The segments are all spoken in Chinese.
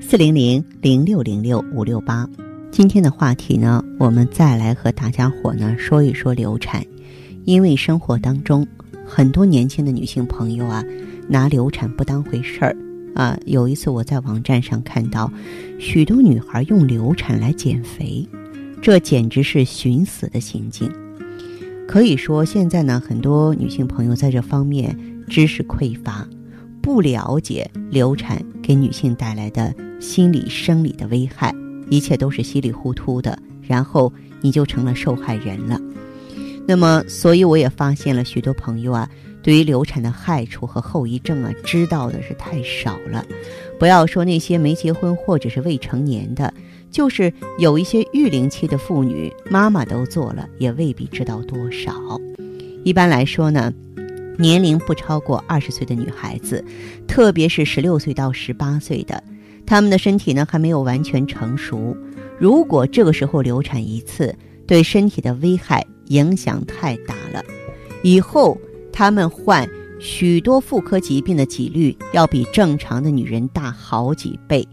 四零零零六零六五六八，今天的话题呢，我们再来和大家伙呢说一说流产。因为生活当中很多年轻的女性朋友啊，拿流产不当回事儿啊。有一次我在网站上看到，许多女孩用流产来减肥，这简直是寻死的行径。可以说，现在呢，很多女性朋友在这方面知识匮乏，不了解流产给女性带来的。心理生理的危害，一切都是稀里糊涂的，然后你就成了受害人了。那么，所以我也发现了许多朋友啊，对于流产的害处和后遗症啊，知道的是太少了。不要说那些没结婚或者是未成年的，就是有一些育龄期的妇女，妈妈都做了，也未必知道多少。一般来说呢，年龄不超过二十岁的女孩子，特别是十六岁到十八岁的。他们的身体呢还没有完全成熟，如果这个时候流产一次，对身体的危害影响太大了，以后他们患许多妇科疾病的几率要比正常的女人大好几倍。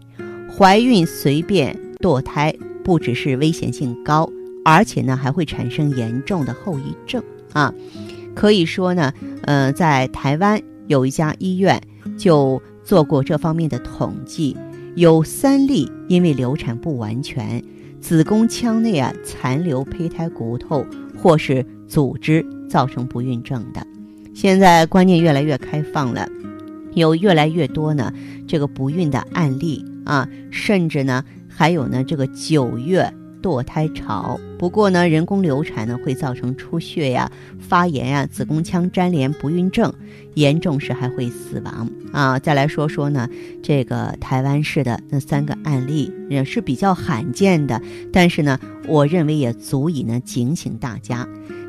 怀孕随便堕胎，不只是危险性高，而且呢还会产生严重的后遗症啊！可以说呢，呃，在台湾有一家医院就做过这方面的统计。有三例因为流产不完全，子宫腔内啊残留胚胎骨头或是组织造成不孕症的。现在观念越来越开放了，有越来越多呢这个不孕的案例啊，甚至呢还有呢这个九月。堕胎潮，不过呢，人工流产呢会造成出血呀、发炎呀、子宫腔粘连、不孕症，严重时还会死亡啊。再来说说呢，这个台湾市的那三个案例也是比较罕见的，但是呢，我认为也足以呢警醒大家。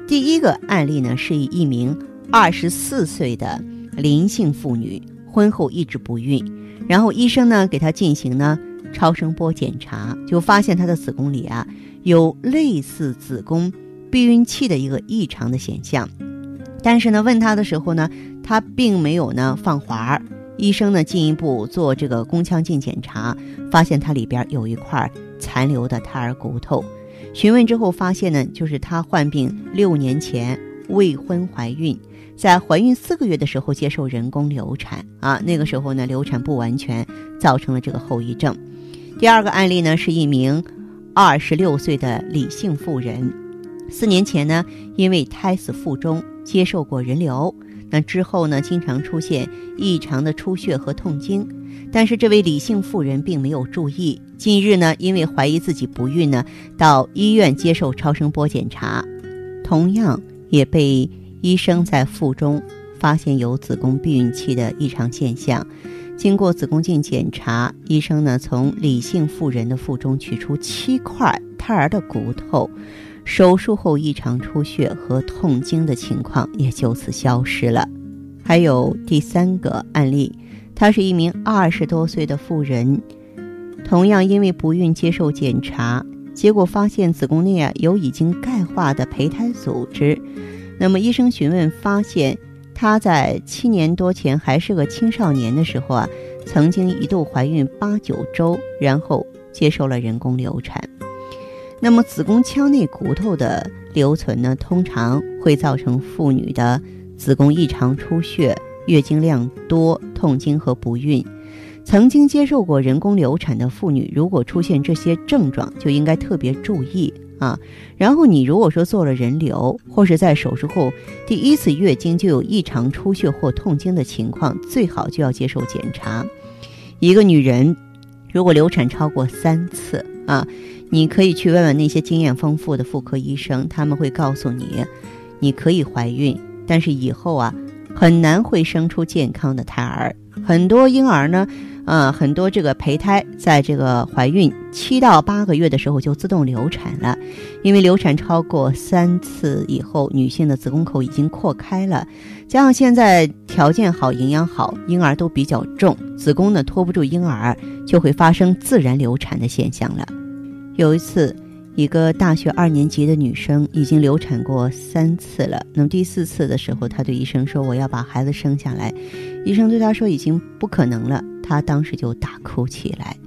第一个案例呢是一名二十四岁的林姓妇女，婚后一直不孕，然后医生呢给她进行呢。超声波检查就发现她的子宫里啊有类似子宫避孕器的一个异常的现象，但是呢问她的时候呢，她并没有呢放环。医生呢进一步做这个宫腔镜检查，发现她里边有一块残留的胎儿骨头。询问之后发现呢，就是她患病六年前未婚怀孕，在怀孕四个月的时候接受人工流产啊，那个时候呢流产不完全，造成了这个后遗症。第二个案例呢，是一名二十六岁的李姓妇人，四年前呢，因为胎死腹中，接受过人流，那之后呢，经常出现异常的出血和痛经，但是这位李姓妇人并没有注意。近日呢，因为怀疑自己不孕呢，到医院接受超声波检查，同样也被医生在腹中发现有子宫避孕期的异常现象。经过子宫镜检查，医生呢从李姓妇人的腹中取出七块胎儿的骨头，手术后异常出血和痛经的情况也就此消失了。还有第三个案例，她是一名二十多岁的妇人，同样因为不孕接受检查，结果发现子宫内啊有已经钙化的胚胎组织。那么医生询问发现。她在七年多前还是个青少年的时候啊，曾经一度怀孕八九周，然后接受了人工流产。那么子宫腔内骨头的留存呢，通常会造成妇女的子宫异常出血、月经量多、痛经和不孕。曾经接受过人工流产的妇女，如果出现这些症状，就应该特别注意。啊，然后你如果说做了人流，或是在手术后第一次月经就有异常出血或痛经的情况，最好就要接受检查。一个女人如果流产超过三次啊，你可以去问问那些经验丰富的妇科医生，他们会告诉你，你可以怀孕，但是以后啊很难会生出健康的胎儿。很多婴儿呢，呃，很多这个胚胎在这个怀孕七到八个月的时候就自动流产了，因为流产超过三次以后，女性的子宫口已经扩开了，加上现在条件好、营养好，婴儿都比较重，子宫呢托不住婴儿，就会发生自然流产的现象了。有一次，一个大学二年级的女生已经流产过三次了，那么第四次的时候，她对医生说：“我要把孩子生下来。”医生对她说：“已经不可能了。”她当时就大哭起来，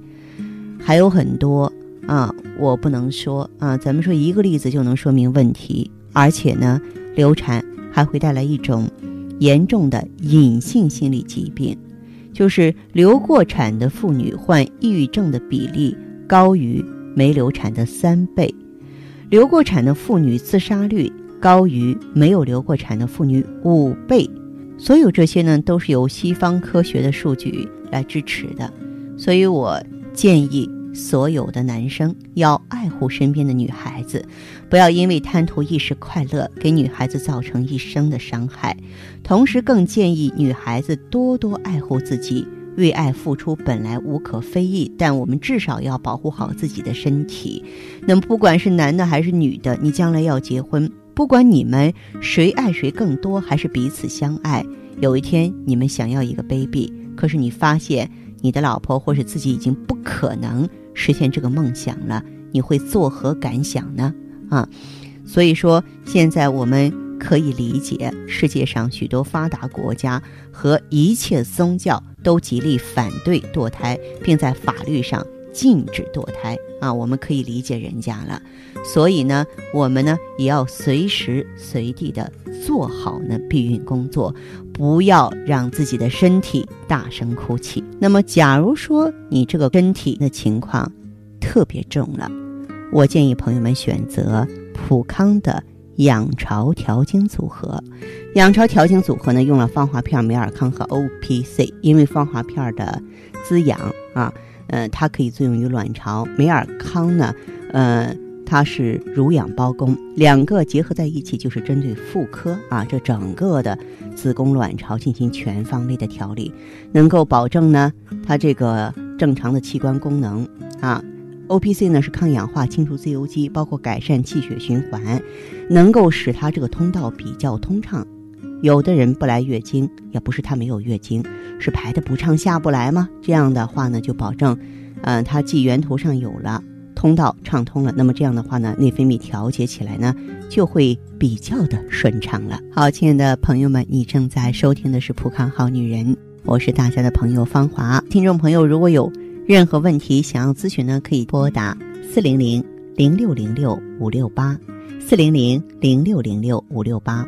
还有很多啊，我不能说啊，咱们说一个例子就能说明问题，而且呢，流产还会带来一种严重的隐性心理疾病，就是流过产的妇女患抑郁症的比例高于没流产的三倍，流过产的妇女自杀率高于没有流过产的妇女五倍。所有这些呢，都是由西方科学的数据来支持的，所以我建议所有的男生要爱护身边的女孩子，不要因为贪图一时快乐，给女孩子造成一生的伤害。同时，更建议女孩子多多爱护自己，为爱付出本来无可非议，但我们至少要保护好自己的身体。那么，不管是男的还是女的，你将来要结婚。不管你们谁爱谁更多，还是彼此相爱，有一天你们想要一个 baby，可是你发现你的老婆或是自己已经不可能实现这个梦想了，你会作何感想呢？啊，所以说现在我们可以理解，世界上许多发达国家和一切宗教都极力反对堕胎，并在法律上。禁止堕胎啊，我们可以理解人家了。所以呢，我们呢也要随时随地的做好呢避孕工作，不要让自己的身体大声哭泣。那么，假如说你这个身体的情况特别重了，我建议朋友们选择普康的养巢调经组合。养巢调经组合呢，用了芳华片、美尔康和 O P C，因为芳华片的滋养啊。呃，它可以作用于卵巢，美尔康呢，呃，它是乳养包宫，两个结合在一起就是针对妇科啊，这整个的子宫卵巢进行全方位的调理，能够保证呢它这个正常的器官功能啊。O P C 呢是抗氧化、清除自由基，包括改善气血循环，能够使它这个通道比较通畅。有的人不来月经，也不是他没有月经，是排的不畅下不来吗？这样的话呢，就保证，呃，他既源头上有了通道畅通了，那么这样的话呢，内分泌调节起来呢，就会比较的顺畅了。好，亲爱的朋友们，你正在收听的是《普康好女人》，我是大家的朋友芳华。听众朋友，如果有任何问题想要咨询呢，可以拨打四零零零六零六五六八，四零零零六零六五六八。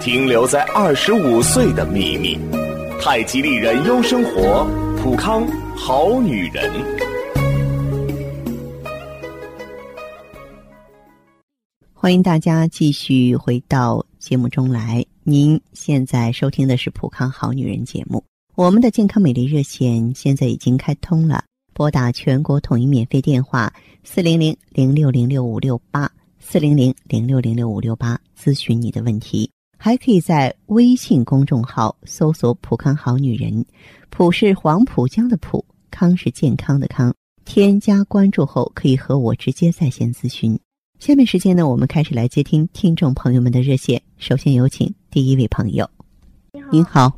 停留在二十五岁的秘密，太极丽人优生活，普康好女人。欢迎大家继续回到节目中来。您现在收听的是普康好女人节目。我们的健康美丽热线现在已经开通了，拨打全国统一免费电话四零零零六零六五六八四零零零六零六五六八咨询你的问题。还可以在微信公众号搜索“浦康好女人”，浦是黄浦江的浦，康是健康的康。添加关注后，可以和我直接在线咨询。下面时间呢，我们开始来接听听众朋友们的热线。首先有请第一位朋友。您好。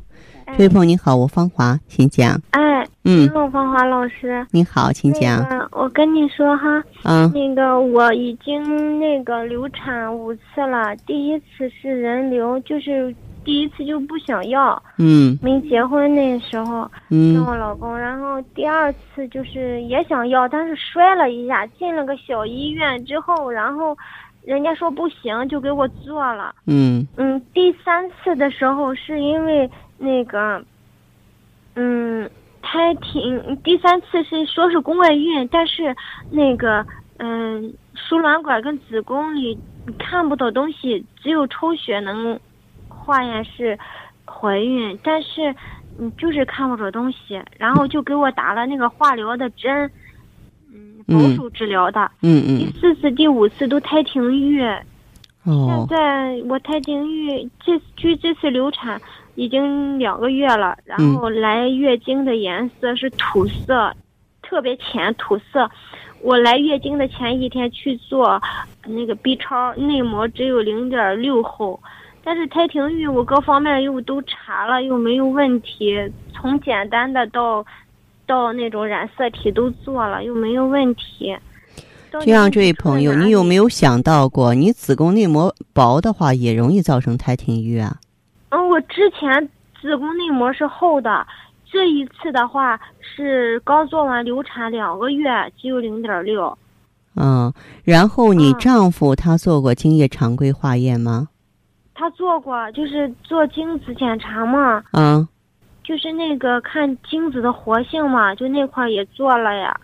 这位朋友您好，我芳华，请讲。哎，嗯你，好，芳华老师。你好，请讲。那个，我跟你说哈，嗯那个我已经那个流产五次了，第一次是人流，就是第一次就不想要，嗯没结婚那时候跟嗯我老公，然后第二次就是也想要，但是摔了一下，进了个小医院之后，然后人家说不行，就给我做了。嗯嗯，第三次的时候是因为那个，嗯，胎停。第三次是说是宫外孕，但是那个，嗯，输卵管跟子宫里看不到东西，只有抽血能化验是怀孕，但是嗯，就是看不着东西，然后就给我打了那个化疗的针，嗯，保嗯守治疗的。嗯嗯第嗯，四次、第五次都胎停育。现哦，在我胎停育这据这次流产已经两个月了，然嗯后来月经的颜色是土色，特别浅土色。我来月经的前一天去做那个 B 超，内膜只有零点六厚，但是胎停育我各方面又都查了，又没有问题，从简单的到到那种染色体都做了，又没有问题。这样，这位朋友，你有没有？有想到过，你子宫内膜薄的话，也容易造成胎停育啊？嗯，我之前子宫内膜是厚的，这一次的话是刚做完流产两个月，只有零点六。嗯，然后你嗯丈夫他做过精液常规化验吗？他做过，就是做精子检查嘛，嗯，就是那个看精子的活性嘛，就那块儿也做了呀。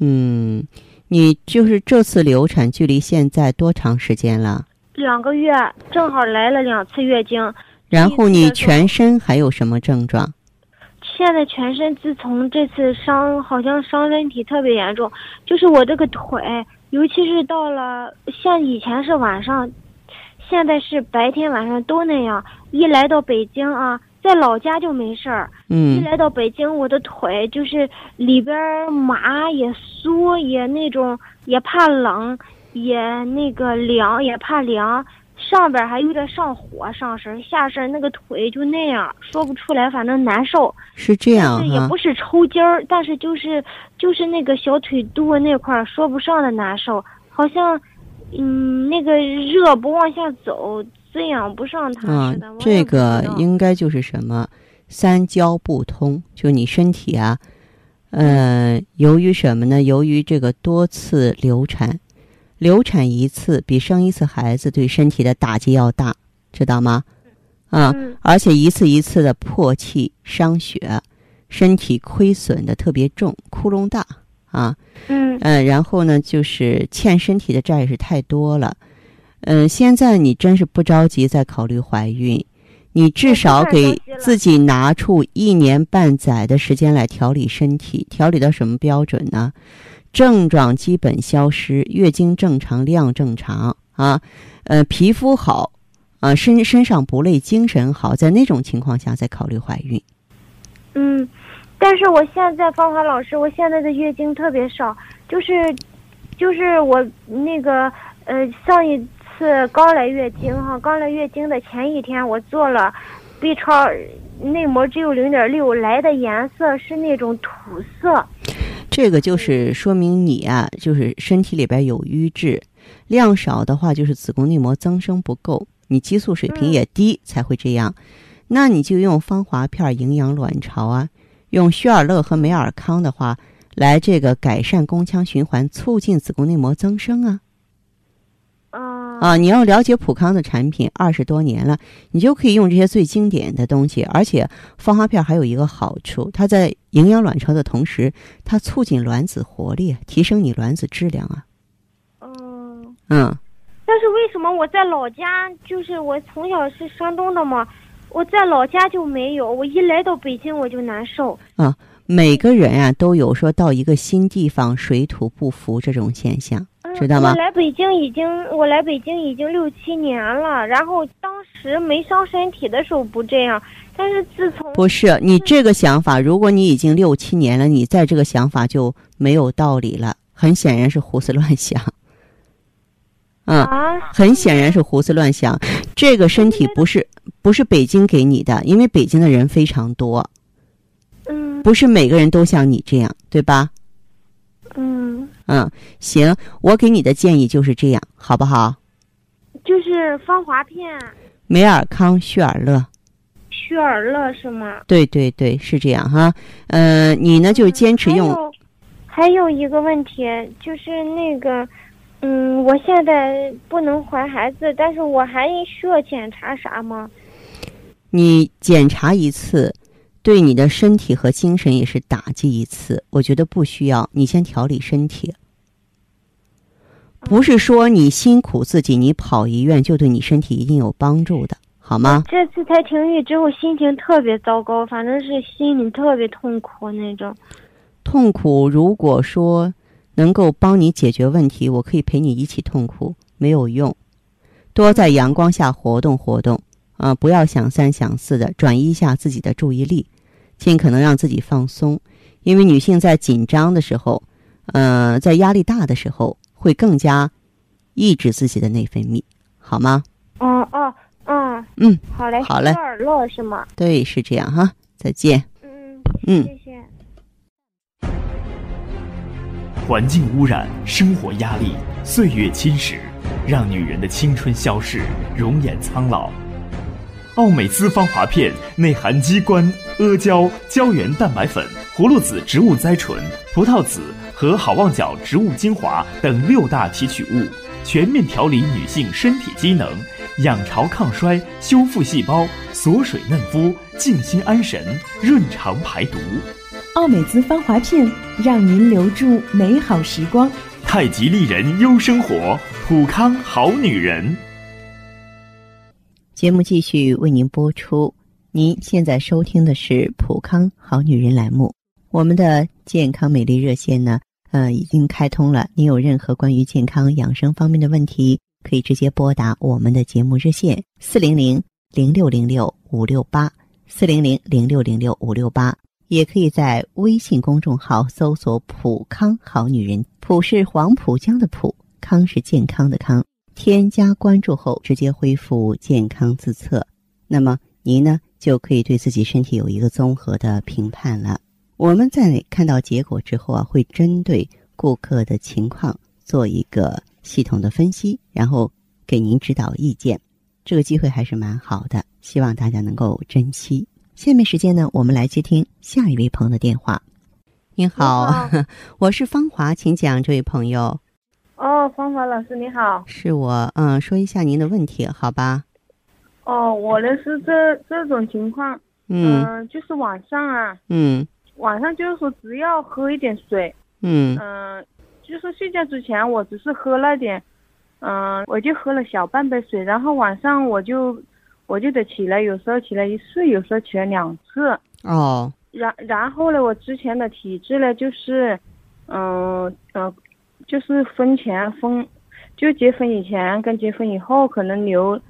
嗯，你就是这次流产距离现在多长时间了？两个月正好来了两次月经，然后你全身还有什么症状？现在全身自从这次伤，好像伤身体特别严重，就是我这个腿，尤其是到了像以前是晚上，现在是白天晚上都那样。一来到北京啊，在老家就没事儿，一嗯来到北京，我的腿就是里边儿麻也酥，也那种也怕冷，也那个凉，也怕凉。上边儿还有点上火上身，下身那个腿就那样，说不出来，反正难受。是这样是也不。是抽筋儿，但是就是就是那个小腿肚那块儿说不上的难受，好像嗯那个热不往下走，滋养不上它啊似的。，这个应该就是什么三焦不通，就你身体啊，呃，由于什么呢？由于这个多次流产，流产一次比生一次孩子对身体的打击要大，知道吗？啊，嗯而且一次一次的破气伤血，身体亏损的特别重，窟窿大啊。嗯嗯，然后呢，就是欠身体的债是太多了。嗯，现在你真是不着急再考虑怀孕，你至少给自己拿出一年半载的时间来调理身体，调理到什么标准呢？症状基本消失，月经正常，量正常啊，呃，皮肤好啊，身身上不累，精神好，在那种情况下再考虑怀孕。嗯，但是我现在芳华老师，我现在的月经特别少，就是就是我那个呃上一次刚来月经哈，刚来月经的前一天我做了 B 超，内膜只有零点六，来的颜色是那种土色。这个就是说明你啊，就是身体里边有瘀滞，量少的话就是子宫内膜增生不够，你激素水平也低才会这样。那你就用芳华片营养卵巢啊，用叙尔乐和美尔康的话来这个改善宫腔循环，促进子宫内膜增生啊。嗯啊，你要了解普康的产品二十多年了，你就可以用这些最经典的东西。而且芳华片还有一个好处，它在营养卵巢的同时，它促进卵子活力，提升你卵子质量啊。嗯。嗯，但是为什么我在老家，就是我从小是山东的嘛，我在老家就没有，我一来到北京我就难受。啊每个人啊都有说到一个新地方水土不服这种现象。嗯知道吗我来北京已经，我来北京已经六七年了，然后当时没伤身体的时候不这样，但是自从不是你这个想法，如果你已经六七年了，你在这个想法就没有道理了，很显然是胡思乱想。嗯，啊，很显然是胡思乱想。这个身体不是不是北京给你的，因为北京的人非常多，嗯不是每个人都像你这样，对吧？嗯，嗯，行，我给你的建议就是这样，好不好？就是芳华片、美尔康、旭尔乐，旭尔乐是吗？对对对，是这样哈。呃，你呢就坚持用，还有一个问题就是那个，嗯，我现在不能怀孩子，但是我还需要检查啥吗？你检查一次，对你的身体和精神也是打击一次。我觉得不需要，你先调理身体。不是说你辛苦自己，你跑医院就对你身体一定有帮助的，好吗？这次才停育之后，心情特别糟糕，反正是心里特别痛苦那种。痛苦，如果说能够帮你解决问题，我可以陪你一起痛苦，没有用。多在阳光下活动活动，啊，不要想三想四的，转移一下自己的注意力，尽可能让自己放松。因为女性在紧张的时候，呃，在压力大的时候，会更加抑制自己的内分泌，好吗？哦哦嗯，嗯，好嘞，好嘞旭尔乐是吗？对，是这样哈。再见。嗯嗯谢谢。环境污染、生活压力、岁月侵蚀，让女人的青春消逝，容颜苍老。奥美姿芳华片内含鸡冠、阿胶、胶原蛋白粉、葫芦籽植物甾醇、葡萄籽和好望角植物精华等六大提取物，全面调理女性身体机能，养巢抗衰，修复细胞，锁水嫩肤，静心安神，润肠排毒。奥美姿芳华片，让您留住美好时光。太极丽人优生活，普康好女人。节目继续为您播出。您现在收听的是《普康好女人》栏目。我们的健康美丽热线呢，呃，已经开通了。您有任何关于健康养生方面的问题，可以直接拨打我们的节目热线四零零零六零六五六八四零零零六零六五六八，也可以在微信公众号搜索“普康好女人”，普是黄浦江的浦，康是健康的康。添加关注后，直接恢复健康自测，那么您呢就可以对自己身体有一个综合的评判了。我们在看到结果之后啊，会针对顾客的情况做一个系统的分析，然后给您指导意见。这个机会还是蛮好的，希望大家能够珍惜。下面时间呢，我们来接听下一位朋友的电话。您好，你 我是芳华，请讲，这位朋友。哦，芳华老师你好。是我，嗯，说一下您的问题，好吧？哦，我呢是这这种情况，嗯。嗯、就是晚上啊，嗯。晚上就是说只要喝一点水，嗯。嗯、就是睡觉之前我只是喝了点，嗯、我就喝了小半杯水，然后晚上我就我就得起来，有时候起来一次，有时候起来两次，哦。然然后呢，我之前的体质呢就是，嗯呃就是婚前婚，就结婚以前跟结婚以后可能留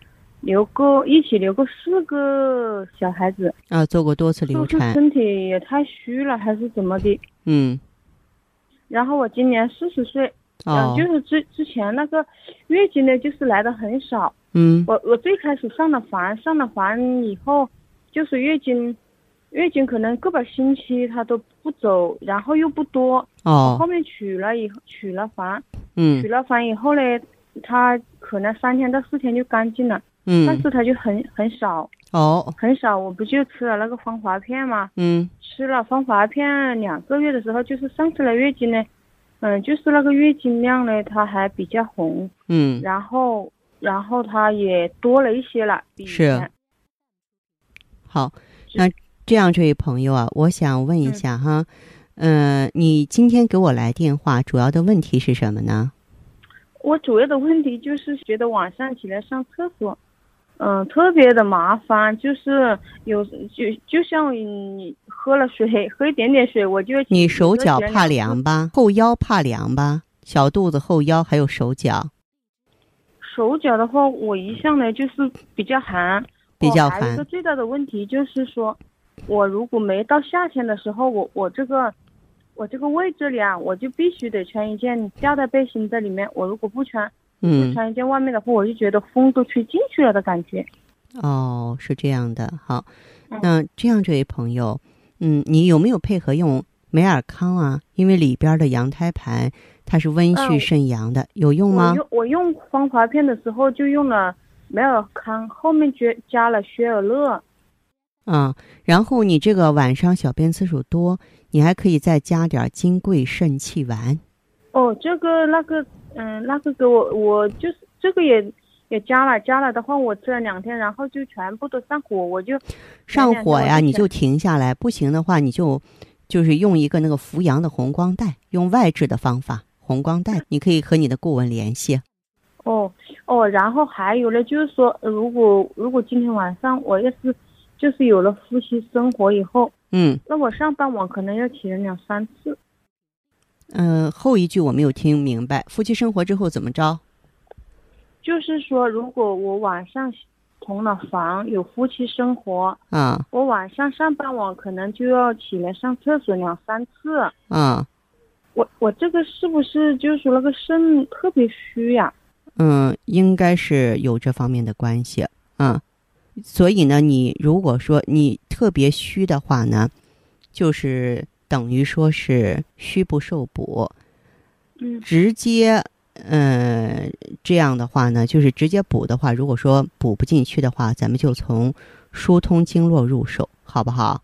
留过一起留过四个小孩子，啊，做过多次是流产，身体也太虚了还是怎么的？嗯然后我今年四十岁，嗯、哦就是之之前那个月经呢，就是来的很少。嗯我我最开始上了环，上了环以后，就是月经，月经可能个把星期它都不走，然后又不多。后哦面取了以后，取了环，嗯。取了环以后呢，它可能三天到四天就干净了，嗯。但嗯是它就很很少。哦。很少。我不就吃了那个芳华片吗？嗯。吃了芳华片两个月的时候，就是上次来月经呢，嗯，就是那个月经量呢，它还比较红，嗯。然后然后它也多了一些了，比以是。前好，那这样这位朋友啊，我想问一嗯。下哈，嗯、你今天给我来电话，主要的问题是什么呢？我主要的问题就是觉得晚上起来上厕所，嗯，特别的麻烦，就是有就就像你喝了水，喝一点点水，我就你手脚怕凉。吧？后腰怕凉吧？小肚子、后腰还有手脚手脚的话，我一向呢就是比较寒，比较寒。最大的问题就是说，我如果没到夏天的时候，我我这个我这个胃这里啊，我就必须得穿一件吊带背心在里面。我如果不穿，嗯，穿一件外面的话，我就觉得风都吹进去了的感觉。哦，是这样的，好，嗯那这样这位朋友，嗯，你有没有配合用美尔康啊？因为里边的羊胎盘它是温煦嗯肾阳的，有用吗我？用我用芳华片的时候就用了美尔康，后面加加了雪尔乐。啊，然后你这个晚上小便次数多，你还可以再加点金匮肾气丸。哦，这个那个，嗯，那个给我我就是这个也也加了，加了的话我吃了两天，然后就全部都上火，我就上火呀，你就停下来，不行的话，你就就是用一个那个扶阳的红光带，用外治的方法红光带，你可以和你的顾问联系。哦哦，然后还有呢，就是说，如果如果今天晚上我要是就是有了夫妻生活以后，嗯那我上半晚可能要起来两三次。嗯、呃后一句我没有听明白。夫妻生活之后怎么着？就是说，如果我晚上同了房有夫妻生活，啊我晚上上班晚可能就要起来上厕所两三次。啊我我这个是不是就是说那个肾特别虚呀、嗯，应该是有这方面的关系啊。所以呢，你如果说你特别虚的话呢，就是等于说是虚不受补。嗯直接，呃，这样的话呢，就是直接补的话，如果说补不进去的话，咱们就从疏通经络入手，好不好？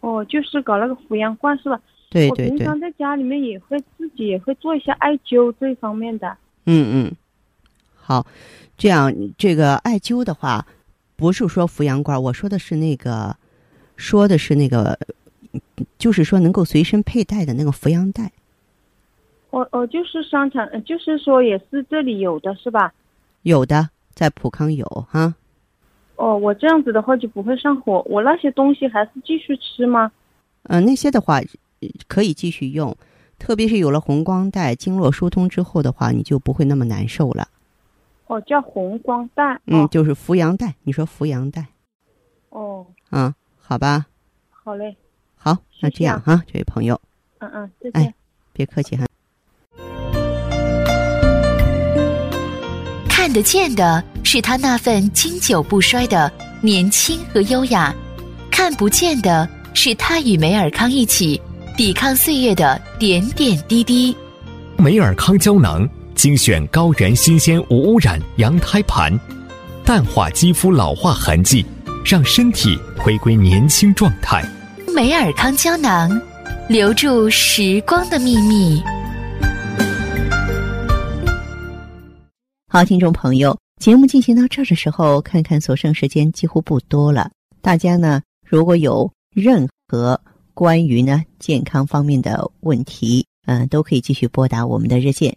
哦，就是搞那个扶阳罐是吧？对对对对，平常在家里面也会自己也会做一下艾灸这方面的。嗯嗯，好，这样这个艾灸的话，不是说扶阳罐，我说的是那个，说的是那个，就是说能够随身佩戴的那个扶阳带。我我就是商场，呃就是说也是这里有的是吧？有的在普康有哈，哦，我这样子的话就不会上火。我那些东西还是继续吃吗？呃，那些的话呃可以继续用，特别是有了红光带、经络疏通之后的话，你就不会那么难受了。哦，叫红光带。嗯，哦就是扶阳带，你说扶阳带哦，啊，好吧，好嘞，好，那这样哈，这位朋友，嗯嗯，再哎。别客气哈。看得见的是他那份经久不衰的年轻和优雅，看不见的是他与梅尔康一起抵抗岁月的点点滴滴。梅尔康胶囊精选高原新鲜无污染羊胎盘，淡化肌肤老化痕迹，让身体回归年轻状态。美尔康胶囊，留住时光的秘密。好，听众朋友，节目进行到这儿的时候，看看所剩时间几乎不多了。大家呢，如果有任何关于呢健康方面的问题，嗯、都可以继续拨打我们的热线